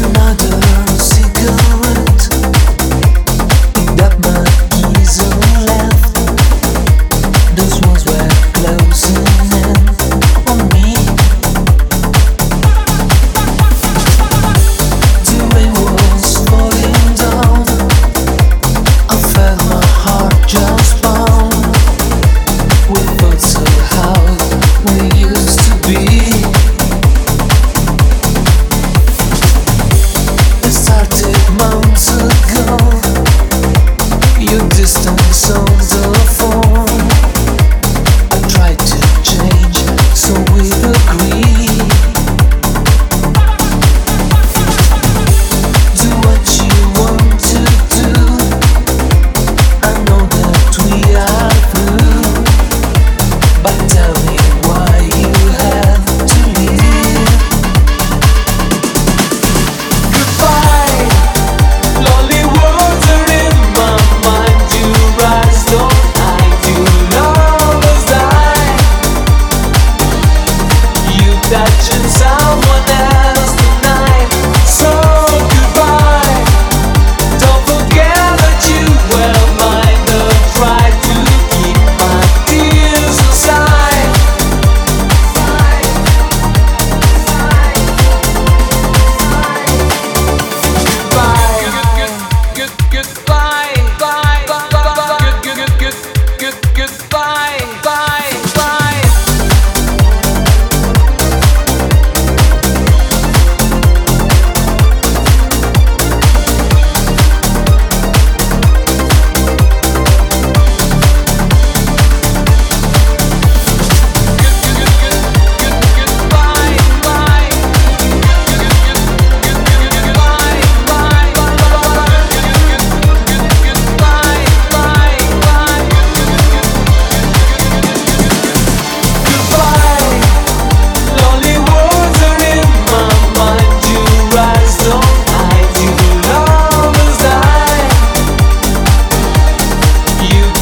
那个。This empty